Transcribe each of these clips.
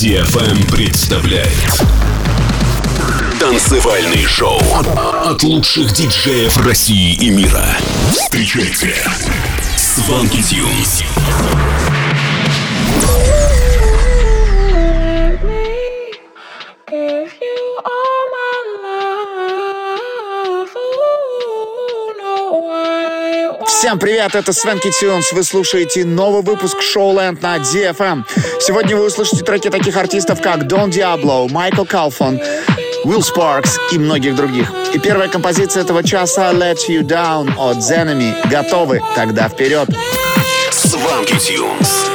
DFM представляет Танцевальный шоу от лучших диджеев России и мира. Встречайте Сванки Тюнс. Всем привет, это Свенки Тюнс. Вы слушаете новый выпуск шоу Шоуленд на DFM. Эм. Сегодня вы услышите треки таких артистов, как Дон Диабло, Майкл Калфон, Уилл Спаркс и многих других. И первая композиция этого часа «Let You Down» от The Готовы? Тогда вперед! Свенки Тюнс.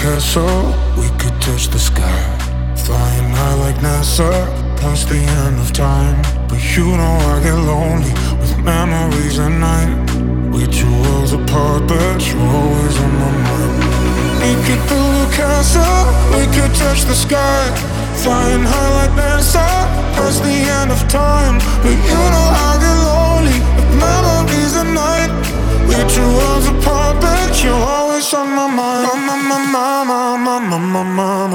castle, we could touch the sky. Flying high like NASA, past the end of time. But you know I get lonely with memories at night. We're two worlds apart, but you're always on my mind. We could build a castle, we could touch the sky. Flying high like NASA, past the end of time. But you know I get lonely with memories at night. We're two worlds apart, but you're always always on my mind. my my my my my my.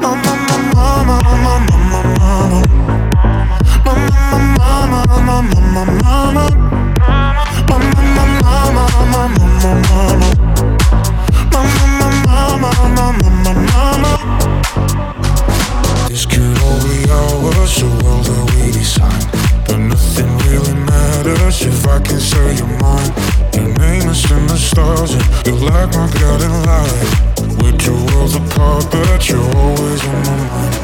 My my my mama. Mama, mama, mama, mama, mama. This could all be ours, a world that we decide? But nothing really if I can say you're mine. Your name is in the stars, and you're like my guiding light. We're two worlds apart, but you're always on my mind.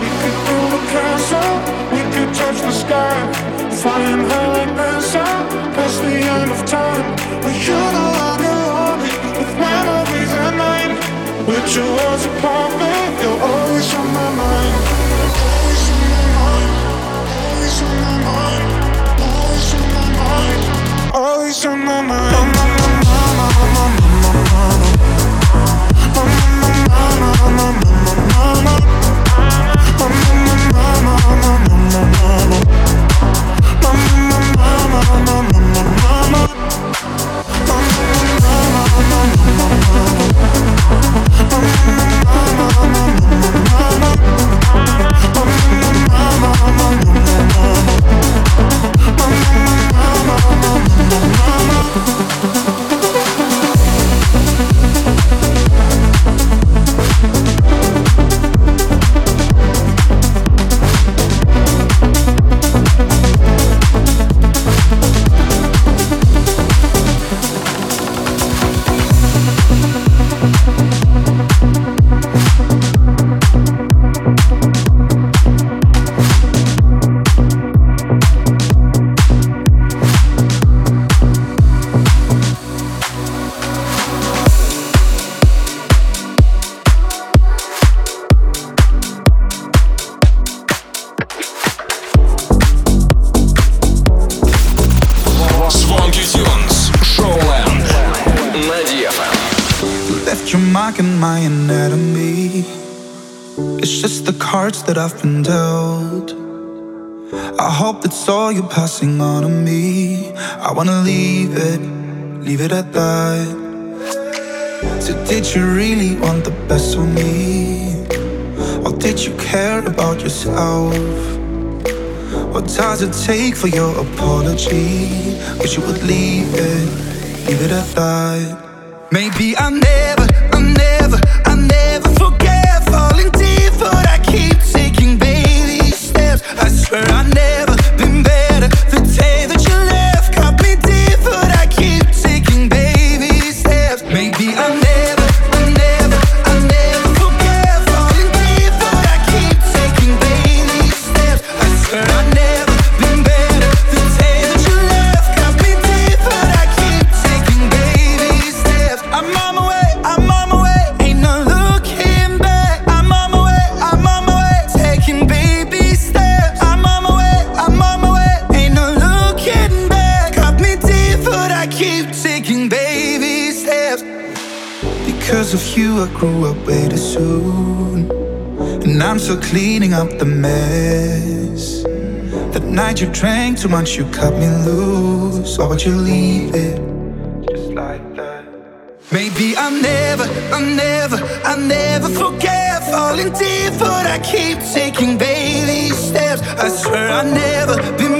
We could build a castle, we could touch the sky, flying high like this, past the end of time. But you're no longer lonely with memories at night. We're two worlds mama hard to take for your apology. Wish you would leave it, give it a thought. Maybe I never I grew up way too soon. And I'm still cleaning up the mess. That night you drank too much, you cut me loose. Why would you leave it? Just like that. Maybe I'll never, I'll never, I'll never forget falling deep, but I keep taking baby steps. I swear I'll never be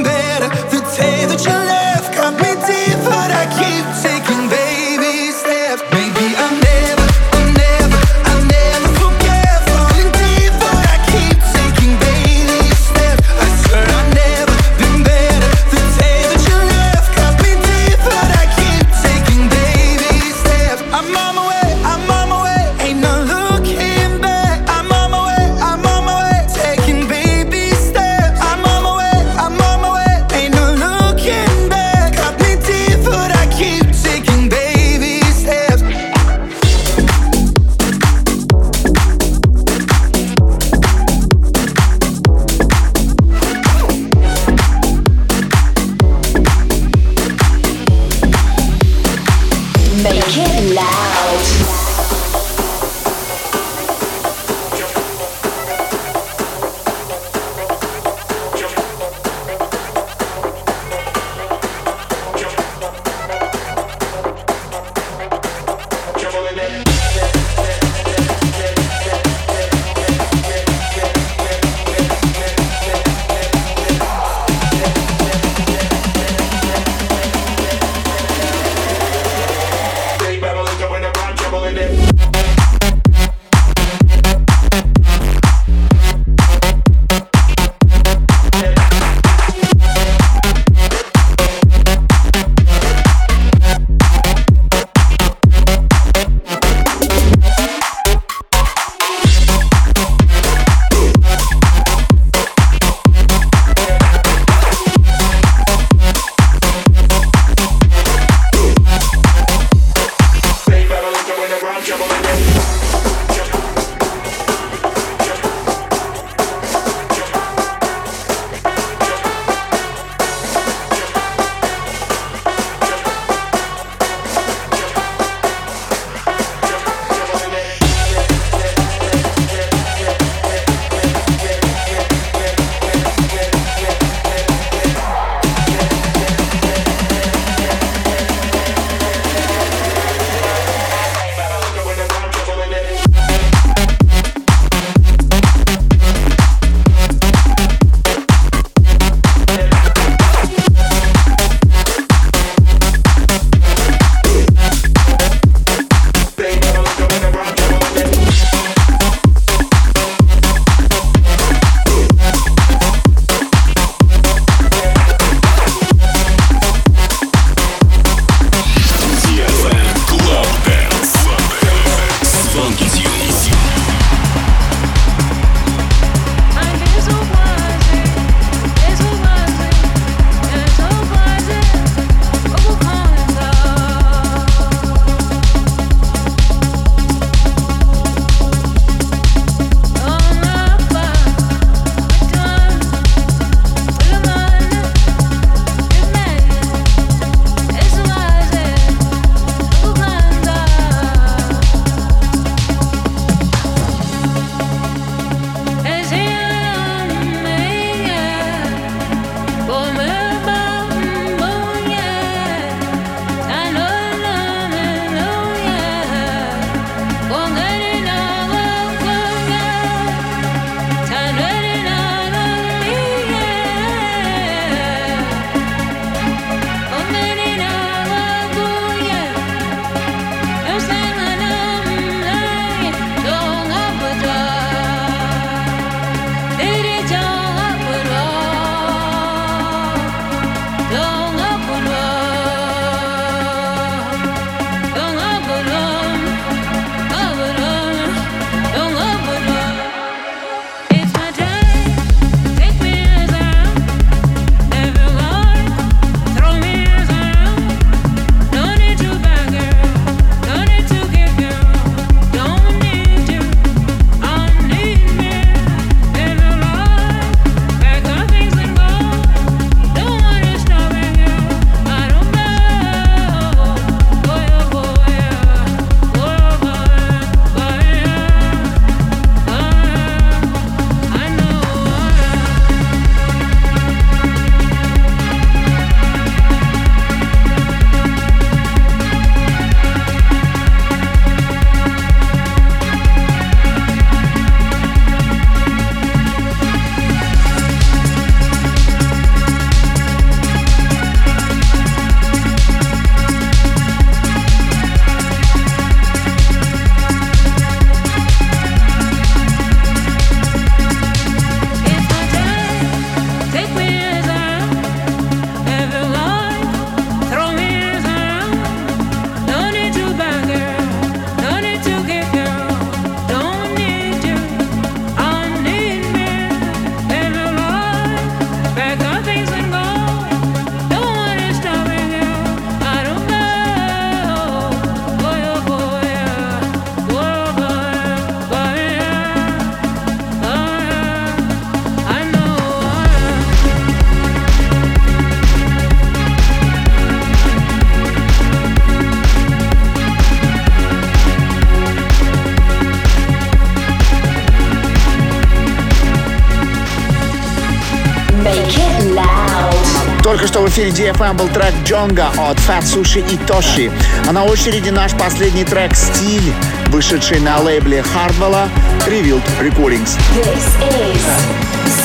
Эфире DFM был трек Джонга от Fat Sushi и Тоши. А на очереди наш последний трек «Стиль», вышедший на лейбле Hardwell Revealed Recordings. This is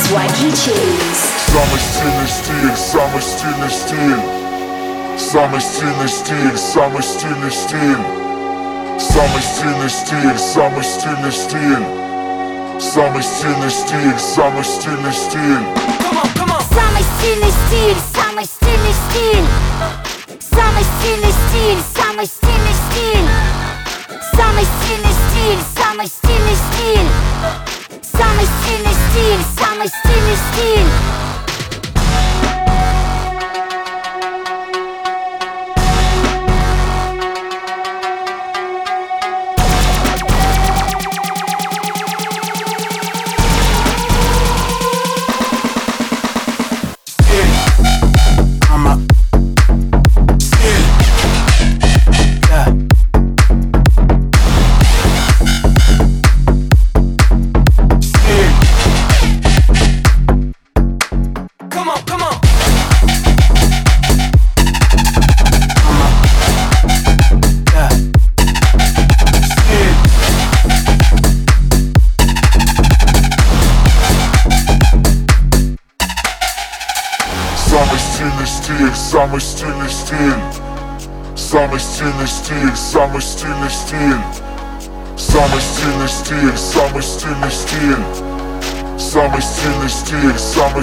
Swanky Tunes. Самый стильный стиль, самый стильный стиль. Самый стильный стиль, самый стильный стиль. Самый стильный стиль, самый стильный стиль. Самый стильный стиль, самый стильный стиль. Самый стильный стиль, стиль. Самый стильный стиль, самый стильный стиль. Самый стильный стиль, самый стильный стиль. Самый стильный стиль, самый стильный стиль самый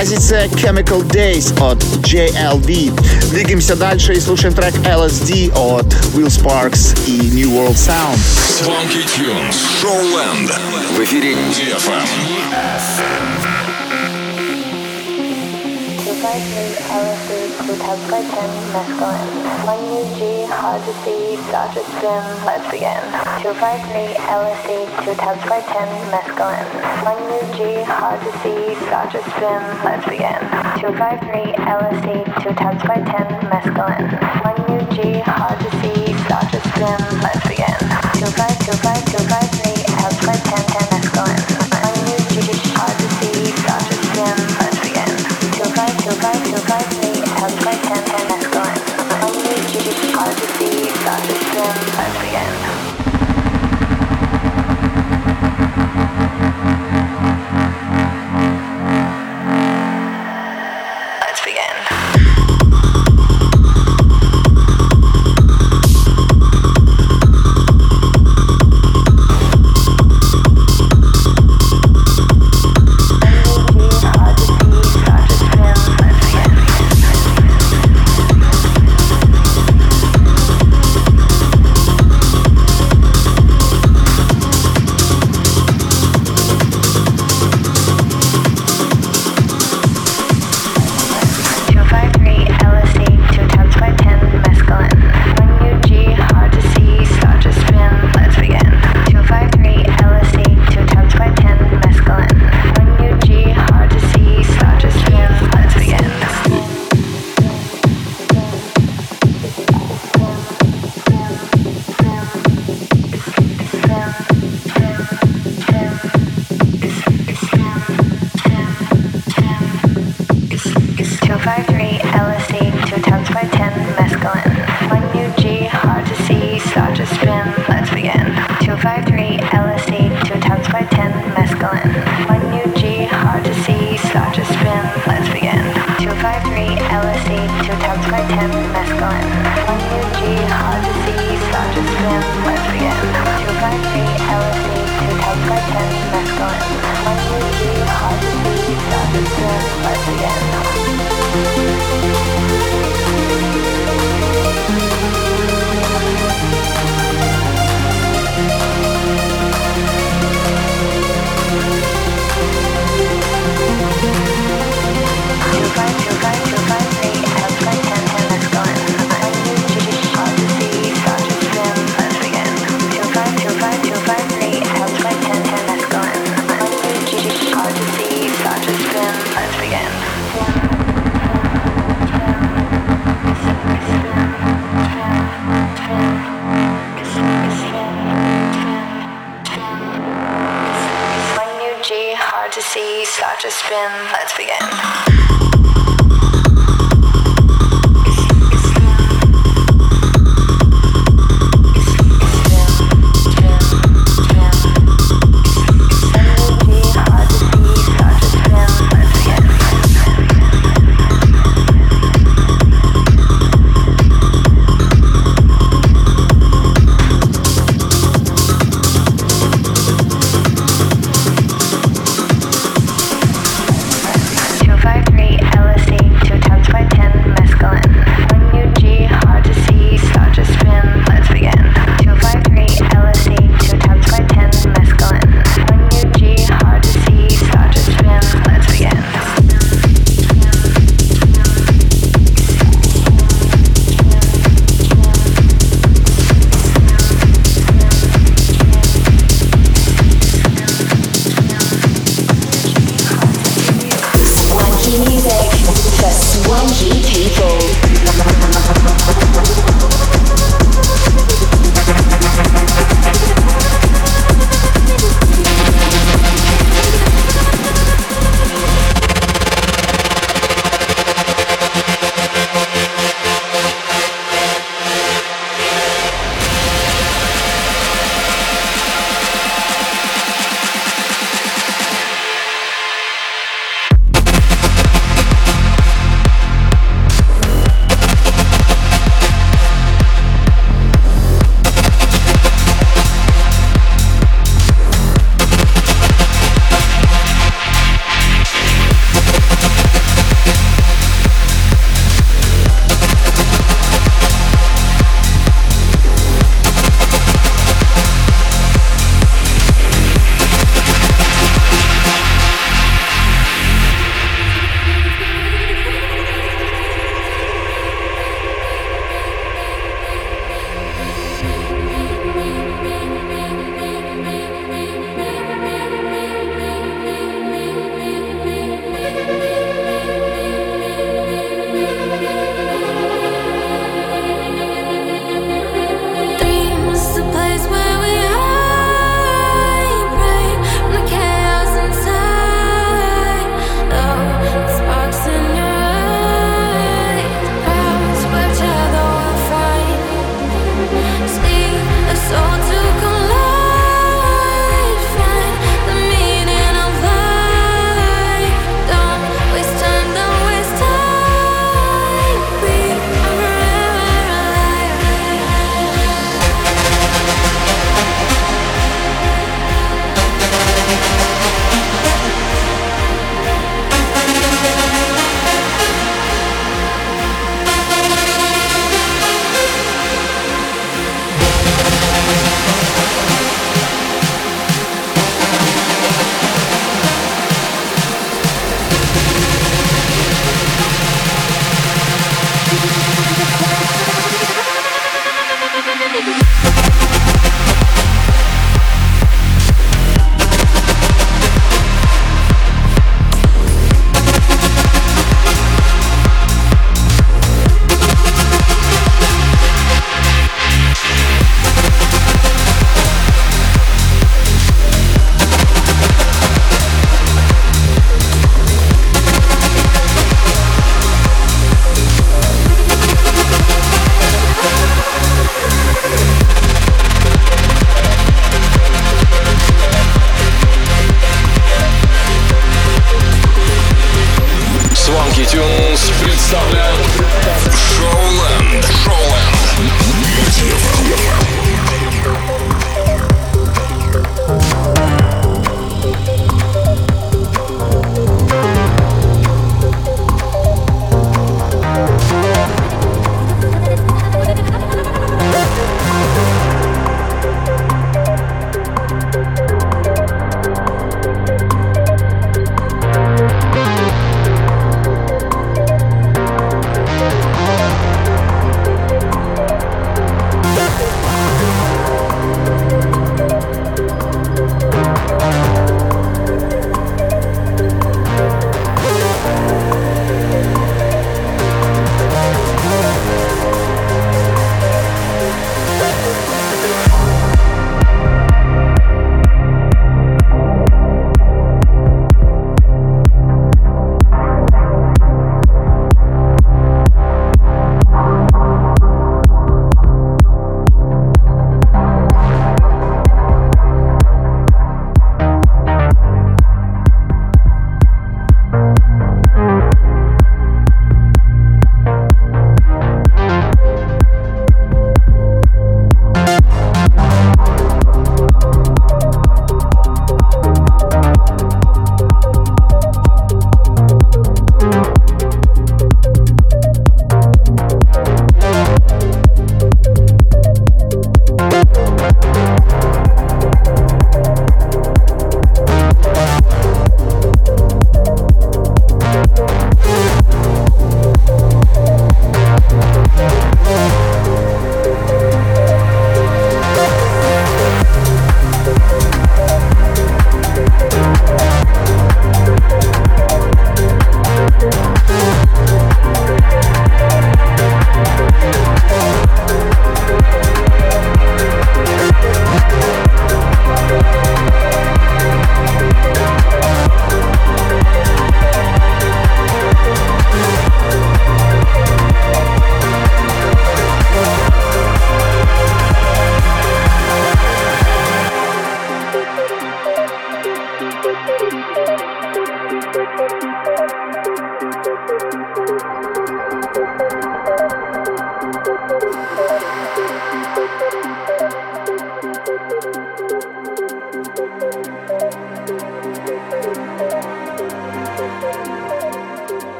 композиция Chemical Days от JLD. Двигаемся дальше и слушаем трек LSD от Will Sparks и New World Sound. Swanky Tunes, Showland. В эфире DFM. LSD, to spin, let's begin. 253 LSD, 2 tabs by 10, mescaline. 1 new G, hard to see, start to spin, let's begin. 2525 C, start to spin, let's begin.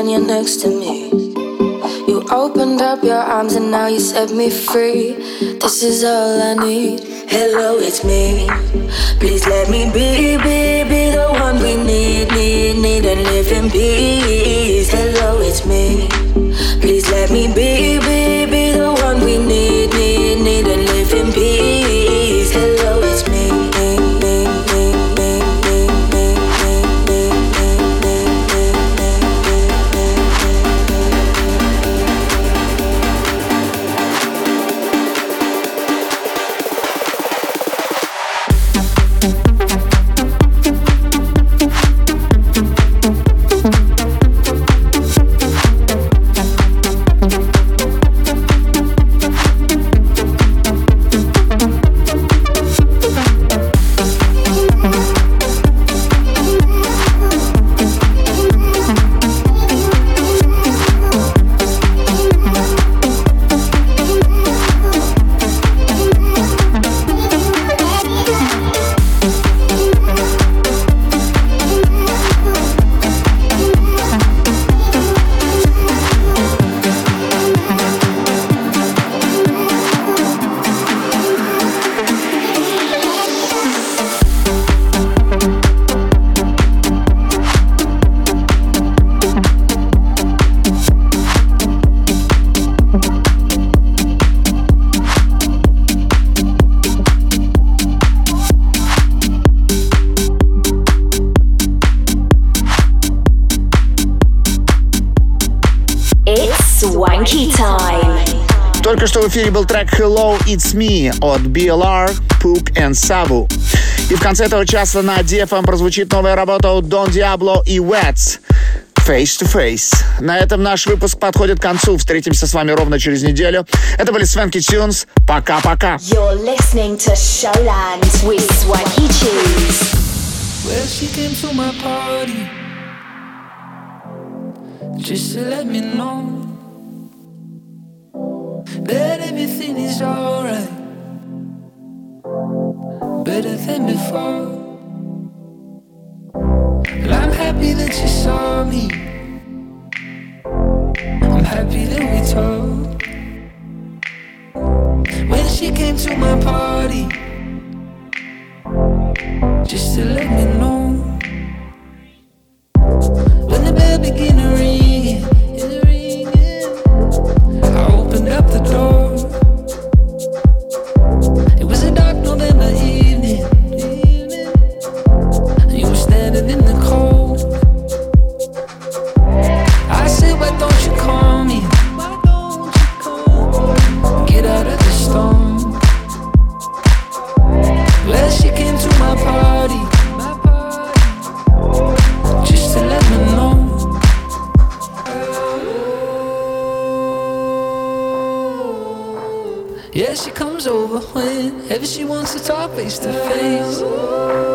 when you're next to me. You opened up your arms and now you set me free. This is all I need. Hello, it's me. Please let me be, be, be the one we need, need, need, and live in peace. Hello, it's me. Please let me be, be эфире был трек Hello It's Me от BLR, Pook and Sabu. И в конце этого часа на DFM прозвучит новая работа от Don Diablo и Wets. Face to Face. На этом наш выпуск подходит к концу. Встретимся с вами ровно через неделю. Это были Свенки Тюнс. Пока-пока. You're listening to Showland with Swanky Tunes. Well, she came to my party Just to let me know that everything is alright. Better than before. And I'm happy that you saw me. I'm happy that we talked. When she came to my party, just to let me know. When the bell began to ring. Ever she wants to talk face to face.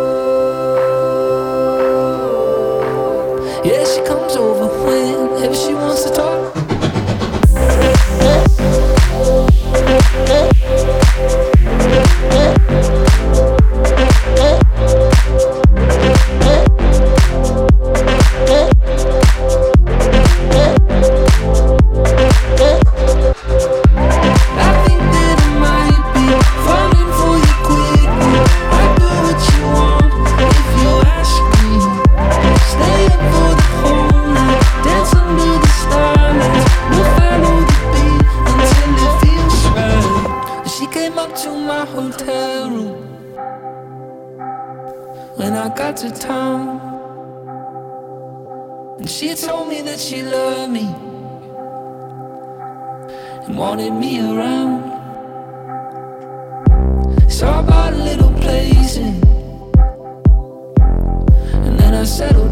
wanted me around. So I bought a little place in, and then I settled.